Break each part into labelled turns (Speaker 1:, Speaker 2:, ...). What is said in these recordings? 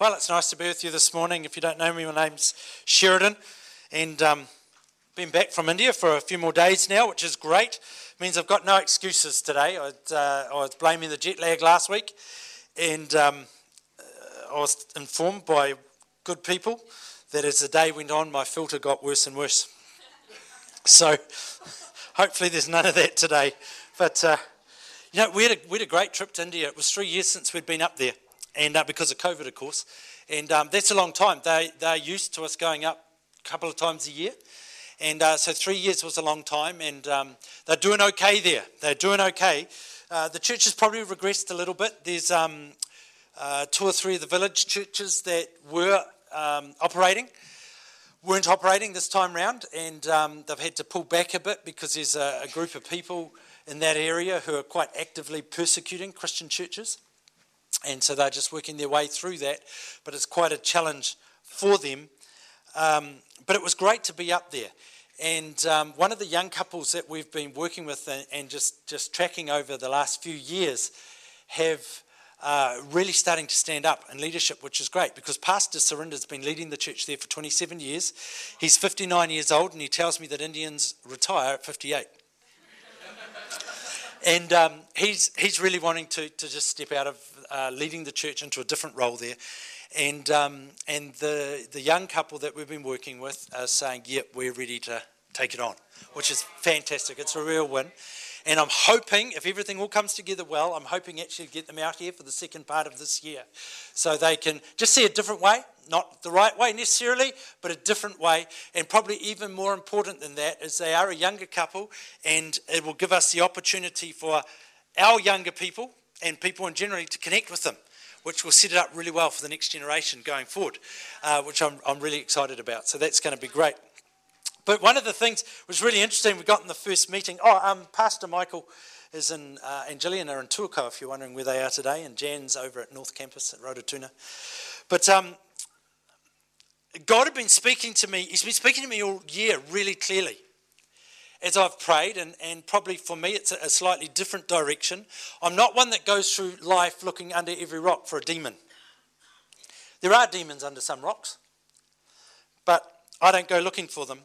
Speaker 1: Well, it's nice to be with you this morning. If you don't know me, my name's Sheridyn, and um, been back from India for a few more days now, which is great. It means I've got no excuses today. Uh, I was blaming the jet lag last week, and um, uh, I was informed by good people that as the day went on, my filter got worse and worse. so hopefully, there's none of that today. But uh, you know, we had, a, we had a great trip to India. It was three years since we'd been up there and uh, because of COVID, of course. And um, that's a long time. They, they're used to us going up a couple of times a year. And uh, so three years was a long time, and um, they're doing okay there. They're doing okay. Uh, the church has probably regressed a little bit. There's um, uh, two or three of the village churches that were um, operating, weren't operating this time round, and um, they've had to pull back a bit because there's a, a group of people in that area who are quite actively persecuting Christian churches. And so they're just working their way through that, but it's quite a challenge for them. Um, but it was great to be up there. And um, one of the young couples that we've been working with and, and just, just tracking over the last few years have uh, really starting to stand up in leadership, which is great because Pastor Surinder's been leading the church there for 27 years. He's 59 years old and he tells me that Indians retire at 58 and um, he's, he's really wanting to, to just step out of uh, leading the church into a different role there. And, um, and the, the young couple that we've been working with are saying, yep, we're ready to take it on, which is fantastic. It's a real win. And I'm hoping, if everything all comes together well, I'm hoping actually to get them out here for the second part of this year. So they can just see a different way, not the right way necessarily, but a different way. And probably even more important than that is they are a younger couple, and it will give us the opportunity for our younger people and people in general to connect with them which will set it up really well for the next generation going forward, uh, which I'm, I'm really excited about. So that's going to be great. But one of the things was really interesting we got in the first meeting. Oh, um, Pastor Michael is in, uh, and are in Tuakau, if you're wondering where they are today, and Jan's over at North Campus at Rototuna. But um, God had been speaking to me, He's been speaking to me all year really clearly as I've prayed, and, and probably for me it's a, a slightly different direction. I'm not one that goes through life looking under every rock for a demon. There are demons under some rocks, but I don't go looking for them.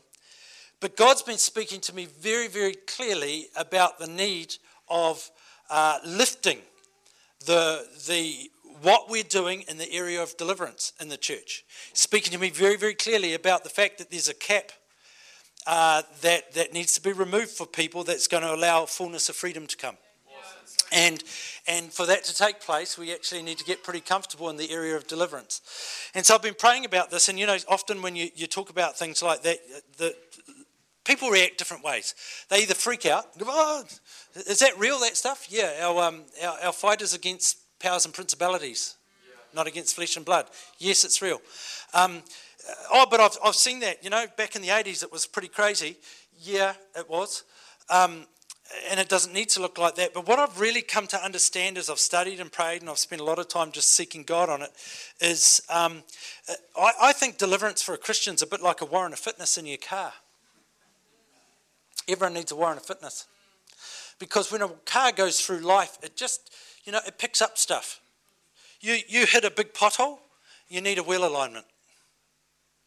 Speaker 1: But God's been speaking to me very, very clearly about the need of uh, lifting the, the, what we're doing in the area of deliverance in the church. Speaking to me very, very clearly about the fact that there's a cap uh, that, that needs to be removed for people that's going to allow fullness of freedom to come. And, and for that to take place, we actually need to get pretty comfortable in the area of deliverance. And so I've been praying about this, and you know, often when you, you talk about things like that, the, people react different ways. They either freak out, oh, is that real, that stuff? Yeah, our, um, our, our fight is against powers and principalities, yeah. not against flesh and blood. Yes, it's real. Um, oh, but I've, I've seen that, you know, back in the 80s it was pretty crazy. Yeah, it was. Um, and it doesn't need to look like that. But what I've really come to understand as I've studied and prayed, and I've spent a lot of time just seeking God on it, is um, I, I think deliverance for a Christian is a bit like a warrant of fitness in your car. Everyone needs a warrant of fitness. Because when a car goes through life, it just, you know, it picks up stuff. You, you hit a big pothole, you need a wheel alignment.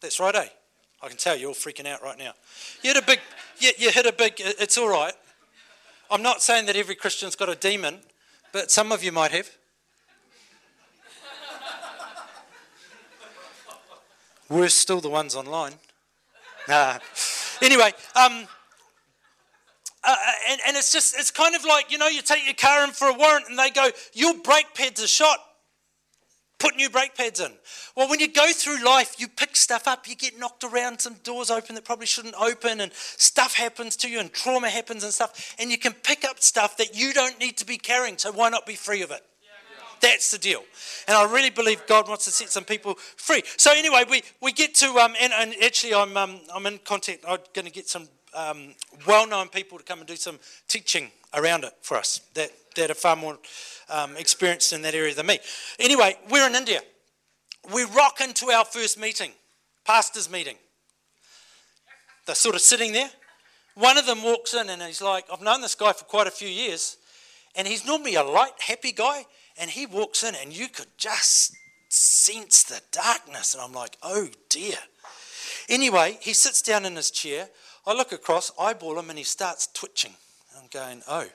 Speaker 1: That's right, eh? I can tell you're all freaking out right now. You hit a big, you, you hit a big, it's all right. I'm not saying that every Christian's got a demon, but some of you might have. Worse still, the ones online. Nah. Anyway, um, and, and it's just, it's kind of like, you know, you take your car in for a warrant and they go, your brake pads are shot. Put new brake pads in. Well, when you go through life, you pick stuff up, you get knocked around, some doors open that probably shouldn't open, and stuff happens to you, and trauma happens and stuff, and you can pick up stuff that you don't need to be carrying, so why not be free of it? That's the deal. And I really believe God wants to set some people free. So anyway, we, we get to, um, and, and actually I'm, um, I'm in contact, I'm going to get some um, well-known people to come and do some teaching around it for us that, that are far more um, experienced in that area than me. Anyway, we're in India. We rock into our first meeting, pastor's meeting. They're sort of sitting there. One of them walks in and he's like, I've known this guy for quite a few years, and he's normally a light, happy guy, and he walks in and you could just sense the darkness. And I'm like, oh dear. Anyway, he sits down in his chair. I look across, eyeball him, and he starts twitching. I'm going, oh,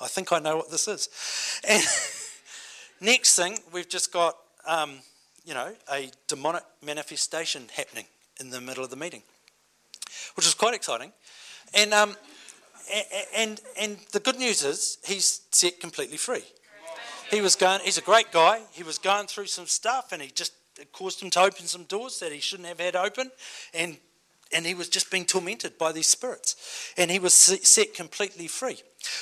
Speaker 1: I think I know what this is. And next thing, we've just got, um, you know, a demonic manifestation happening in the middle of the meeting, which is quite exciting. And, um, and, and the good news is he's set completely free. He was going, he's a great guy. He was going through some stuff and he just it caused him to open some doors that he shouldn't have had open. And, and he was just being tormented by these spirits. And he was set completely free.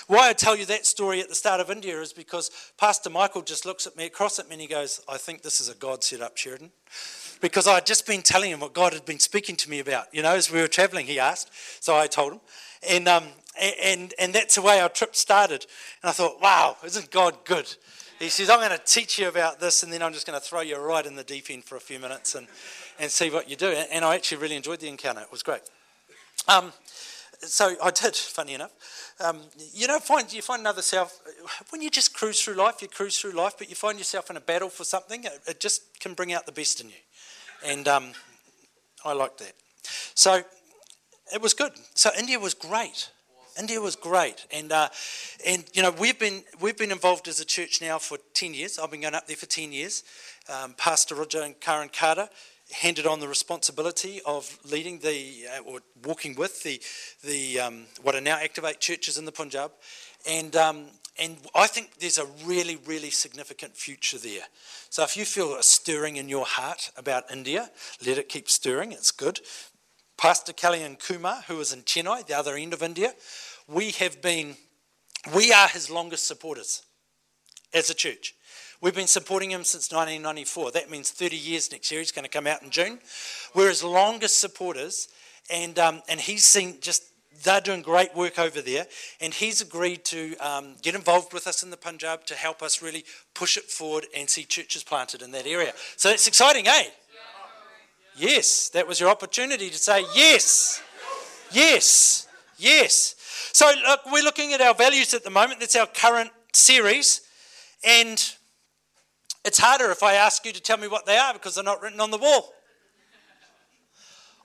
Speaker 1: Why I tell you that story at the start of India is because Pastor Michael just looks at me, across at me, and he goes, I think this is a God set up, Sheridyn. Because I had just been telling him what God had been speaking to me about. You know, as we were traveling, he asked. So I told him. And, um, and, and that's the way our trip started. And I thought, wow, isn't God good? He says, I'm going to teach you about this, and then I'm just going to throw you right in the deep end for a few minutes and, and see what you do. And I actually really enjoyed the encounter. It was great. Um, so I did, funny enough. Um, you know, find, you find another self, when you just cruise through life, you cruise through life, but you find yourself in a battle for something, it, it just can bring out the best in you. And um, I liked that. So it was good. So India was great. India was great, and uh, and you know we've been we've been involved as a church now for ten years. I've been going up there for ten years. Um, Pastor Roger and Karen Carter handed on the responsibility of leading the uh, or walking with the the um, what are now Activate churches in the Punjab, and um, and I think there's a really really significant future there. So if you feel a stirring in your heart about India, let it keep stirring. It's good. Pastor Kelly and Kumar, who is in Chennai, the other end of India, we have been, we are his longest supporters as a church. We've been supporting him since 1994. That means 30 years next year. He's going to come out in June. We're his longest supporters, and um, and he's seen just they're doing great work over there, and he's agreed to um, get involved with us in the Punjab to help us really push it forward and see churches planted in that area. So it's exciting, eh? Yes, that was your opportunity to say yes. Yes. Yes. So look, we're looking at our values at the moment. That's our current series. And it's harder if I ask you to tell me what they are because they're not written on the wall.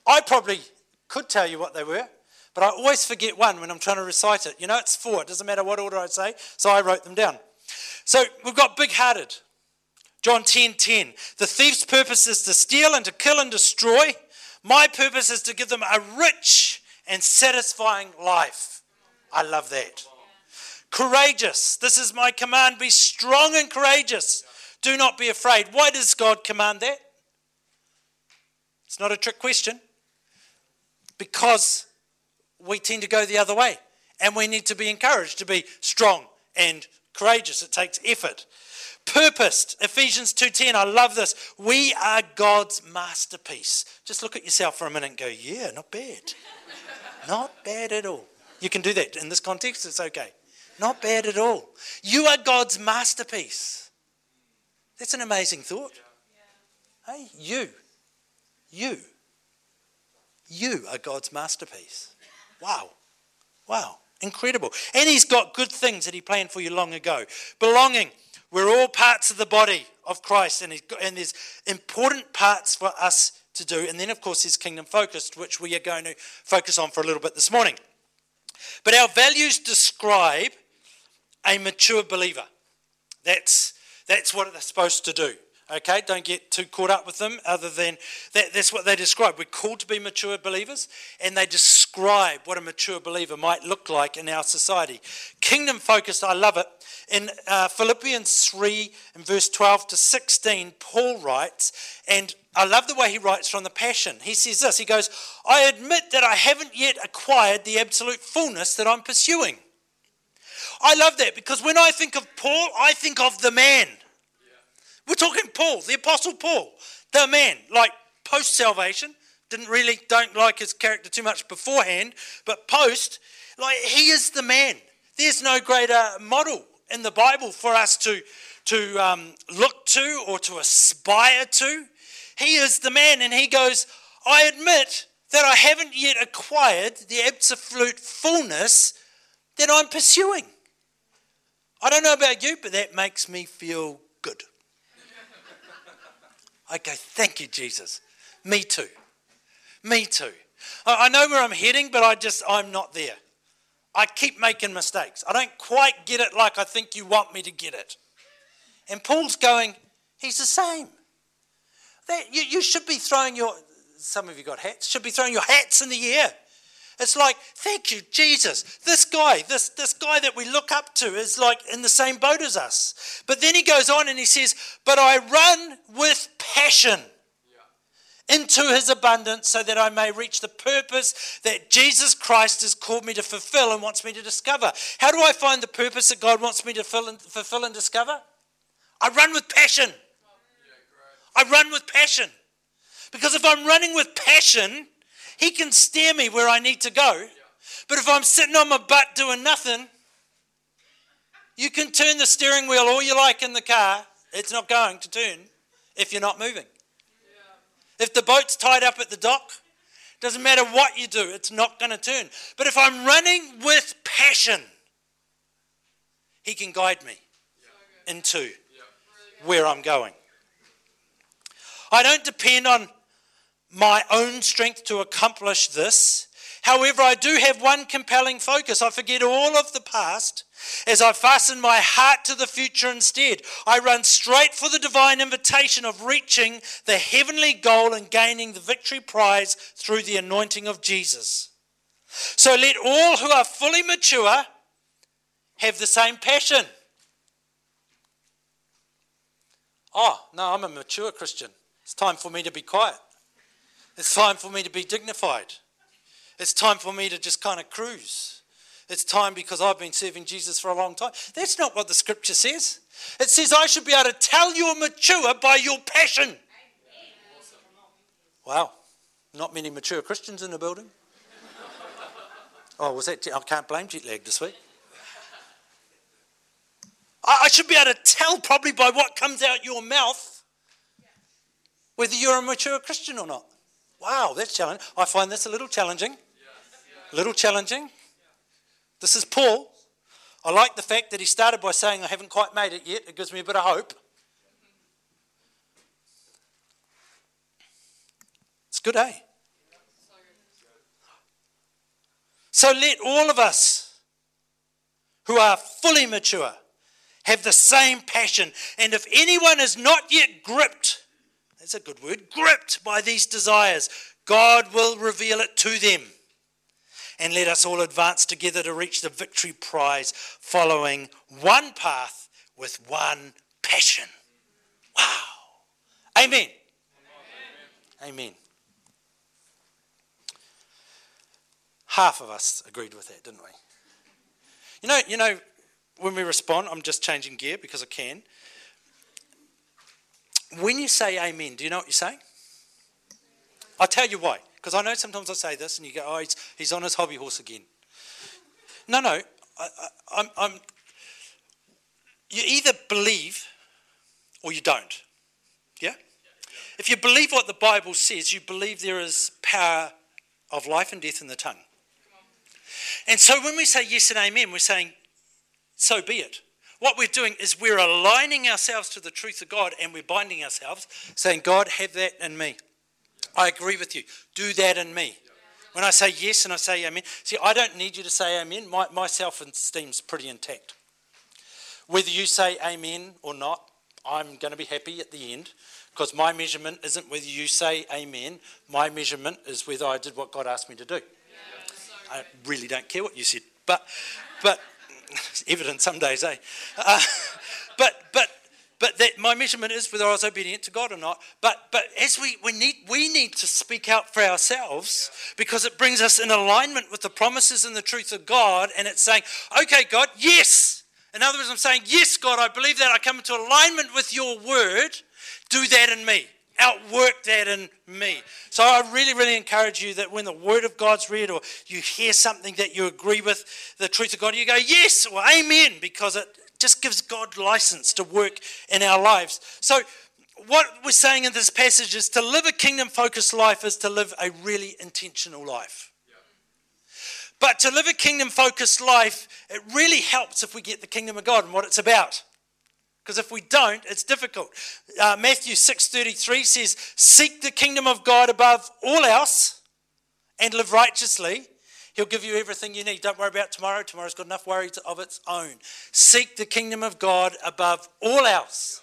Speaker 1: I probably could tell you what they were, but I always forget one when I'm trying to recite it. You know, it's four. It doesn't matter what order I say, so I wrote them down. So we've got big hearted. John 10 10. The thief's purpose is to steal and to kill and destroy. My purpose is to give them a rich and satisfying life. I love that. Courageous. This is my command be strong and courageous. Do not be afraid. Why does God command that? It's not a trick question. Because we tend to go the other way. And we need to be encouraged to be strong and courageous. It takes effort purposed. Ephesians 2:10. I love this. We are God's masterpiece. Just look at yourself for a minute and go, "Yeah, not bad. not bad at all." You can do that in this context, it's okay. Not bad at all. You are God's masterpiece. That's an amazing thought. Hey, you. You. You are God's masterpiece. Wow. Wow. Incredible. And He's got good things that He planned for you long ago. Belonging we're all parts of the body of Christ, and, and there's important parts for us to do. And then, of course, there's kingdom focused, which we are going to focus on for a little bit this morning. But our values describe a mature believer. That's, that's what they're supposed to do. Okay, don't get too caught up with them, other than that, that's what they describe. We're called to be mature believers, and they describe what a mature believer might look like in our society. Kingdom focused, I love it. In uh, Philippians 3, in verse 12 to 16, Paul writes, and I love the way he writes from the Passion. He says this He goes, I admit that I haven't yet acquired the absolute fullness that I'm pursuing. I love that because when I think of Paul, I think of the man. We're talking Paul, the Apostle Paul, the man, like post salvation, didn't really, don't like his character too much beforehand, but post, like he is the man. There's no greater model in the Bible for us to, to um, look to or to aspire to. He is the man, and he goes, I admit that I haven't yet acquired the absolute fullness that I'm pursuing. I don't know about you, but that makes me feel good. I go, thank you, Jesus. Me too. Me too. I, I know where I'm heading, but I just, I'm not there. I keep making mistakes. I don't quite get it like I think you want me to get it. And Paul's going, he's the same. That, you, you should be throwing your, some of you got hats, should be throwing your hats in the air. It's like, thank you, Jesus. This guy, this, this guy that we look up to is like in the same boat as us. But then he goes on and he says, But I run with passion into his abundance so that I may reach the purpose that Jesus Christ has called me to fulfill and wants me to discover. How do I find the purpose that God wants me to and, fulfill and discover? I run with passion. I run with passion. Because if I'm running with passion, he can steer me where I need to go. But if I'm sitting on my butt doing nothing, you can turn the steering wheel all you like in the car. It's not going to turn if you're not moving. If the boat's tied up at the dock, doesn't matter what you do, it's not going to turn. But if I'm running with passion, He can guide me into where I'm going. I don't depend on my own strength to accomplish this. However, I do have one compelling focus. I forget all of the past as I fasten my heart to the future instead. I run straight for the divine invitation of reaching the heavenly goal and gaining the victory prize through the anointing of Jesus. So let all who are fully mature have the same passion. Ah, oh, no, I'm a mature Christian. It's time for me to be quiet. It's time for me to be dignified. It's time for me to just kind of cruise. It's time because I've been serving Jesus for a long time. That's not what the scripture says. It says I should be able to tell you're mature by your passion. Wow, not many mature Christians in the building. Oh, was that? I can't blame jet lag this week. I should be able to tell probably by what comes out your mouth whether you're a mature Christian or not. Wow, that's challenging. I find this a little challenging. A little challenging. This is Paul. I like the fact that he started by saying, I haven't quite made it yet. It gives me a bit of hope. It's good, eh? So let all of us who are fully mature have the same passion. And if anyone is not yet gripped that's a good word, gripped by these desires, God will reveal it to them. And let us all advance together to reach the victory prize, following one path with one passion. Wow. Amen. Amen. Amen. Half of us agreed with that, didn't we? You know, you know, when we respond, I'm just changing gear because I can. When you say amen, do you know what you're saying? I'll tell you why. Because I know sometimes I say this and you go, oh, he's, he's on his hobby horse again. No, no. I, I'm, I'm, you either believe or you don't. Yeah? If you believe what the Bible says, you believe there is power of life and death in the tongue. And so when we say yes and amen, we're saying, so be it. What we're doing is we're aligning ourselves to the truth of God and we're binding ourselves, saying, God, have that in me. I agree with you. Do that in me. When I say yes and I say amen, see, I don't need you to say amen. My, my self esteem's pretty intact. Whether you say amen or not, I'm going to be happy at the end because my measurement isn't whether you say amen. My measurement is whether I did what God asked me to do. I really don't care what you said. But, but, it's evident some days, eh? Uh, but but but that my measurement is whether I was obedient to God or not. But but as we we need we need to speak out for ourselves because it brings us in alignment with the promises and the truth of God, and it's saying, okay, God, yes. In other words, I'm saying, yes, God, I believe that. I come into alignment with your word. Do that in me outwork that in me. So I really, really encourage you that when the Word of God's read or you hear something that you agree with the truth of God, you go, yes, or amen, because it just gives God license to work in our lives. So what we're saying in this passage is to live a kingdom focused life is to live a really intentional life. But to live a kingdom focused life, it really helps if we get the kingdom of God and what it's about. Because if we don't, it's difficult. Uh, Matthew 6.33 says, Seek the kingdom of God above all else and live righteously. He'll give you everything you need. Don't worry about tomorrow. Tomorrow's got enough worries of its own. Seek the kingdom of God above all else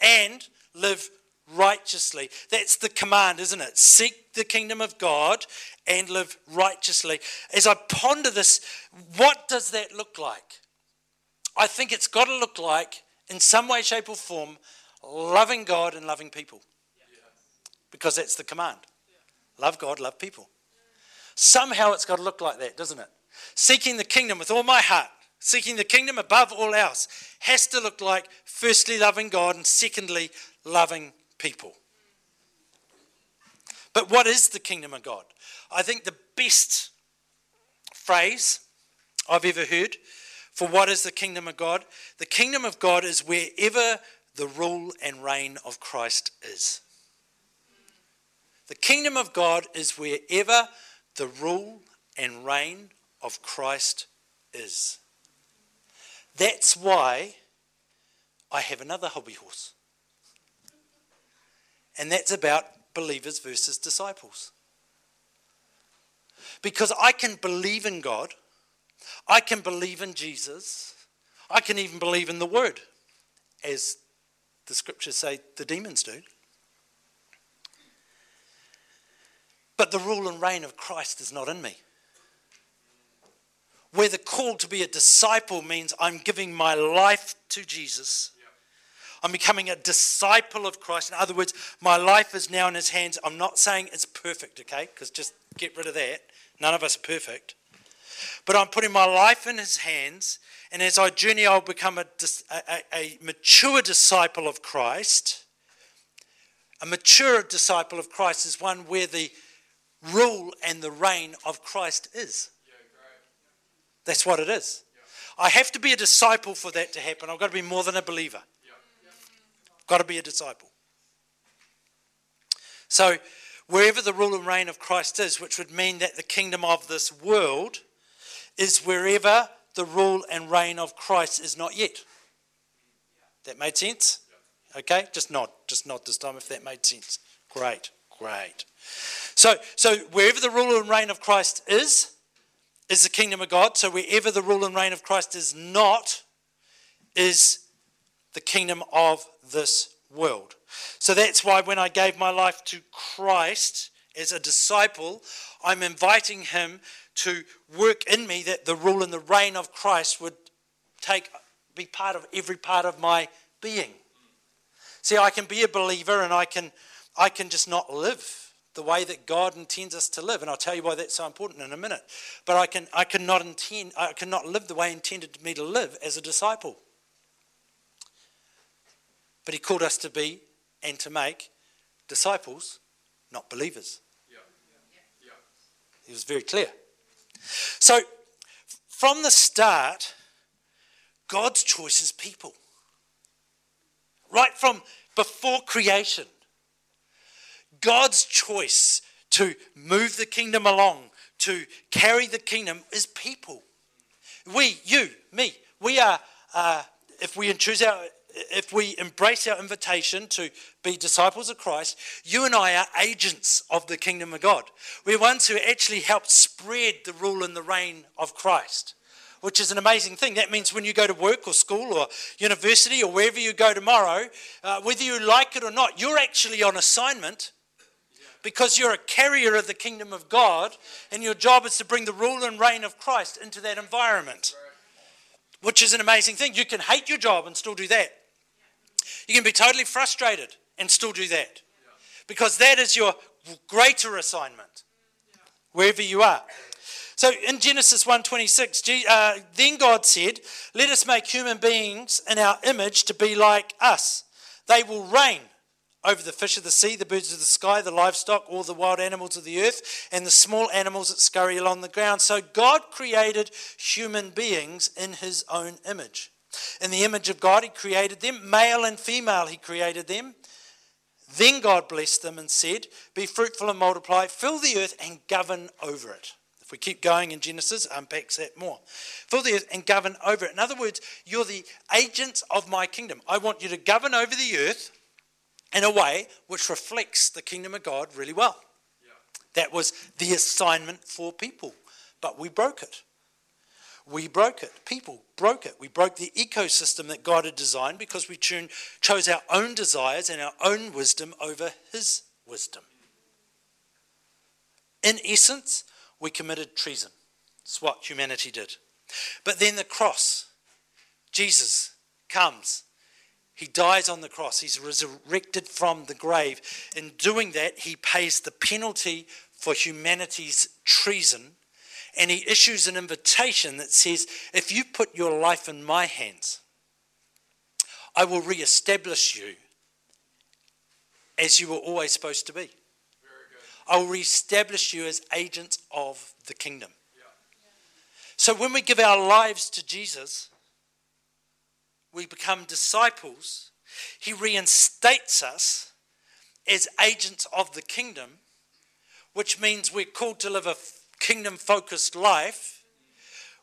Speaker 1: and live righteously. That's the command, isn't it? Seek the kingdom of God and live righteously. As I ponder this, what does that look like? I think it's got to look like, in some way, shape, or form, loving God and loving people. Because that's the command. Love God, love people. Somehow it's got to look like that, doesn't it? Seeking the kingdom with all my heart, seeking the kingdom above all else, has to look like firstly loving God and secondly loving people. But what is the kingdom of God? I think the best phrase I've ever heard for what is the kingdom of God? The kingdom of God is wherever the rule and reign of Christ is. The kingdom of God is wherever the rule and reign of Christ is. That's why I have another hobby horse. And that's about believers versus disciples. Because I can believe in God, I can believe in Jesus, I can even believe in the Word, as the scriptures say the demons do. But the rule and reign of Christ is not in me. Where the call to be a disciple means I'm giving my life to Jesus. I'm becoming a disciple of Christ. In other words, my life is now in his hands. I'm not saying it's perfect, okay? Because just get rid of that. None of us are perfect. But I'm putting my life in his hands. And as I journey, I'll become a, a, a mature disciple of Christ. A mature disciple of Christ is one where the rule and the reign of Christ is. That's what it is. I have to be a disciple for that to happen. I've got to be more than a believer. I've got to be a disciple. So, wherever the rule and reign of Christ is, which would mean that the kingdom of this world is wherever the rule and reign of Christ is not yet. That made sense? Okay, just nod. Just nod this time if that made sense. Great, great. So, so wherever the rule and reign of Christ is, is the kingdom of God. So wherever the rule and reign of Christ is not, is the kingdom of this world. So that's why when I gave my life to Christ as a disciple, I'm inviting him to work in me that the rule and the reign of Christ would take be part of every part of my being. See, I can be a believer and I can I can just not live the way that God intends us to live. And I'll tell you why that's so important in a minute. But I can I cannot intend I cannot live the way intended me to live as a disciple. But he called us to be and to make disciples, not believers. He was very clear. So from the start, God's choice is people. Right from before creation, God's choice to move the kingdom along, to carry the kingdom, is people. We, you, me, we are, uh, if we choose our, if we embrace our invitation to be disciples of Christ, you and I are agents of the kingdom of God. We're ones who actually help spread the rule and the reign of Christ, which is an amazing thing. That means when you go to work or school or university or wherever you go tomorrow, uh, whether you like it or not, you're actually on assignment because you're a carrier of the kingdom of God, and your job is to bring the rule and reign of Christ into that environment, which is an amazing thing. You can hate your job and still do that. You can be totally frustrated and still do that because that is your greater assignment wherever you are. So in Genesis 1:26, uh, then God said, "Let us make human beings in our image to be like us. They will reign over the fish of the sea, the birds of the sky, the livestock, all the wild animals of the earth, and the small animals that scurry along the ground. So God created human beings in his own image. In the image of God, he created them, male and female, he created them. Then God blessed them and said, Be fruitful and multiply, fill the earth and govern over it. If we keep going in Genesis, unpacks that more. Fill the earth and govern over it. In other words, you're the agents of my kingdom. I want you to govern over the earth in a way which reflects the kingdom of God really well. Yeah. That was the assignment for people, but we broke it. We broke it. People broke it. We broke the ecosystem that God had designed because we chose our own desires and our own wisdom over His wisdom. In essence, we committed treason. That's what humanity did. But then the cross, Jesus comes. He dies on the cross. He's resurrected from the grave. In doing that, he pays the penalty for humanity's treason. And he issues an invitation that says, If you put your life in my hands, I will re-establish you as you were always supposed to be. I will re-establish you as agents of the kingdom. So when we give our lives to Jesus, we become disciples. He reinstates us as agents of the kingdom, which means we're called to live a kingdom focused life,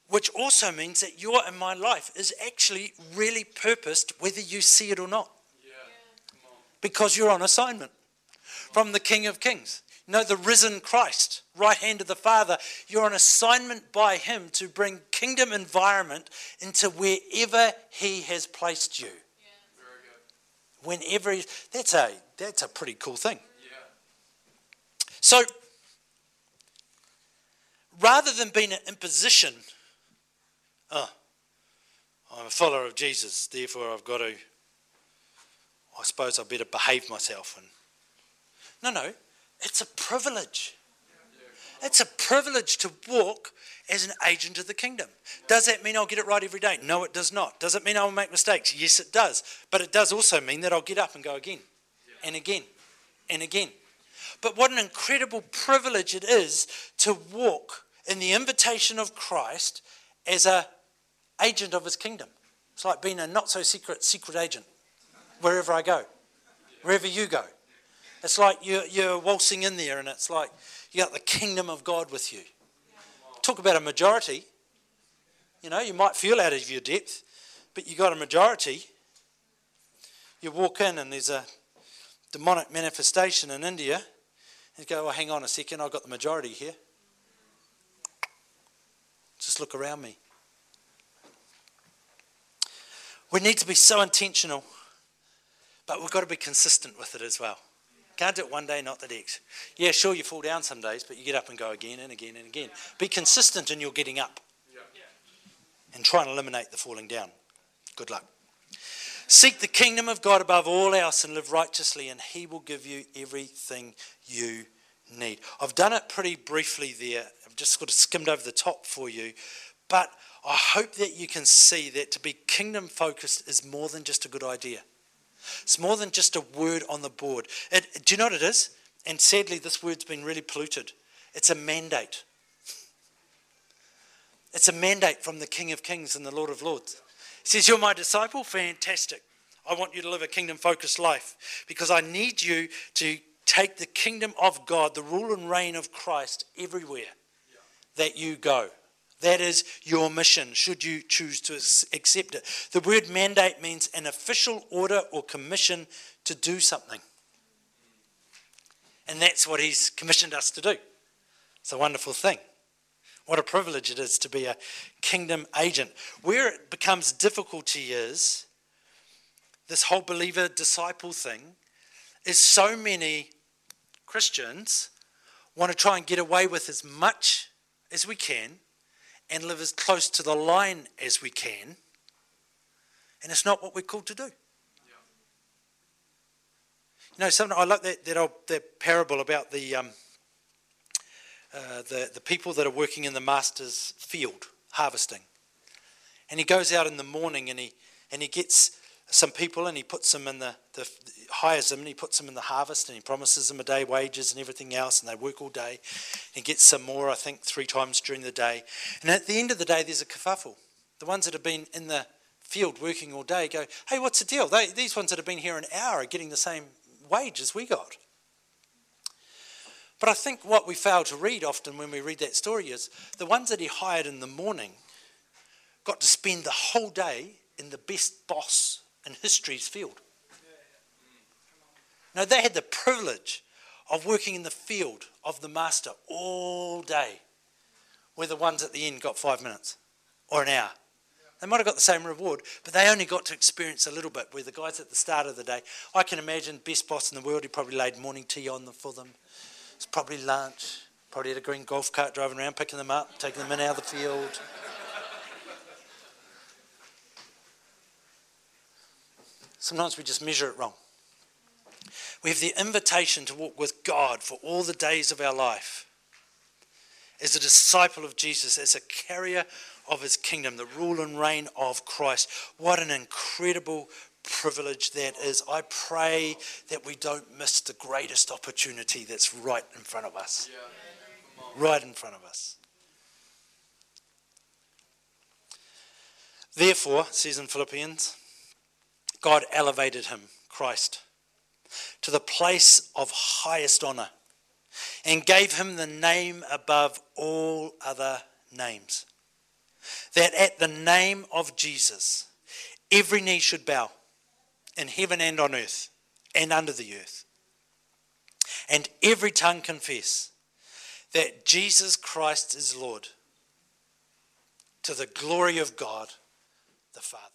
Speaker 1: which also means that your and my life is actually really purposed, whether you see it or not. Because you're on assignment from the King of Kings. No, the risen Christ, right hand of the Father. You're on assignment by Him to bring kingdom environment into wherever He has placed you. Yeah. Whenever he, that's a that's a pretty cool thing. Yeah. So, rather than being an imposition, oh, I'm a follower of Jesus, therefore I've got to. I suppose I better behave myself and. No, no. It's a privilege. It's a privilege to walk as an agent of the kingdom. Does that mean I'll get it right every day? No, it does not. Does it mean I'll make mistakes? Yes, it does. But it does also mean that I'll get up and go again and again and again. But what an incredible privilege it is to walk in the invitation of Christ as a agent of his kingdom. It's like being a not so secret secret agent wherever I go, wherever you go. It's like you're, you're waltzing in there and it's like you got the kingdom of God with you. Talk about a majority. You know, you might feel out of your depth, but you got a majority. You walk in and there's a demonic manifestation in India. And go, well, hang on a second, I've got the majority here. Just look around me. We need to be so intentional, but we've got to be consistent with it as well. Can't do it one day, not the next. Yeah, sure, you fall down some days, but you get up and go again and again and again. Be consistent in your getting up and try and eliminate the falling down. Good luck. Seek the kingdom of God above all else and live righteously, and He will give you everything you need. I've done it pretty briefly there. I've just sort of skimmed over the top for you. But I hope that you can see that to be kingdom focused is more than just a good idea. It's more than just a word on the board. It, do you know what it is? And sadly, this word's been really polluted. It's a mandate. It's a mandate from the King of Kings and the Lord of Lords. Says, You're my disciple? Fantastic. I want you to live a kingdom focused life because I need you to take the kingdom of God, the rule and reign of Christ, everywhere that you go. That is your mission, should you choose to accept it. The word mandate means an official order or commission to do something. And that's what he's commissioned us to do. It's a wonderful thing. What a privilege it is to be a kingdom agent. Where it becomes difficulty is this whole believer disciple thing is so many Christians want to try and get away with as much as we can and live as close to the line as we can. And it's not what we're called to do. You know, something I like that that, old, that parable about the, um, uh, the the people that are working in the master's field harvesting, and he goes out in the morning and he and he gets some people and he puts them in the, the hires them and he puts them in the harvest and he promises them a day wages and everything else and they work all day. And he gets some more I think three times during the day. And at the end of the day there's a kerfuffle. The ones that have been in the field working all day go hey what's the deal? They, these ones that have been here an hour are getting the same wage as we got But I think what we fail to read often when we read that story is the ones that he hired in the morning got to spend the whole day in the best boss in history's field. No, they had the privilege of working in the field of the master all day, where the ones at the end got five minutes or an hour. They might have got the same reward, but they only got to experience a little bit. Where the guys at the start of the day, I can imagine best boss in the world. He probably laid morning tea on them for them. It's probably lunch. Probably had a green golf cart driving around, picking them up, taking them in out of the field. Sometimes we just measure it wrong. We have the invitation to walk with God for all the days of our life. As a disciple of Jesus, as a carrier of his kingdom, the rule and reign of Christ. What an incredible privilege that is. I pray that we don't miss the greatest opportunity that's right in front of us. Right in front of us. Therefore, says in Philippians, God elevated him, Christ, to the place of highest honor and gave him the name above all other names. That at the name of Jesus, every knee should bow in heaven and on earth and under the earth, and every tongue confess that Jesus Christ is Lord to the glory of God the Father.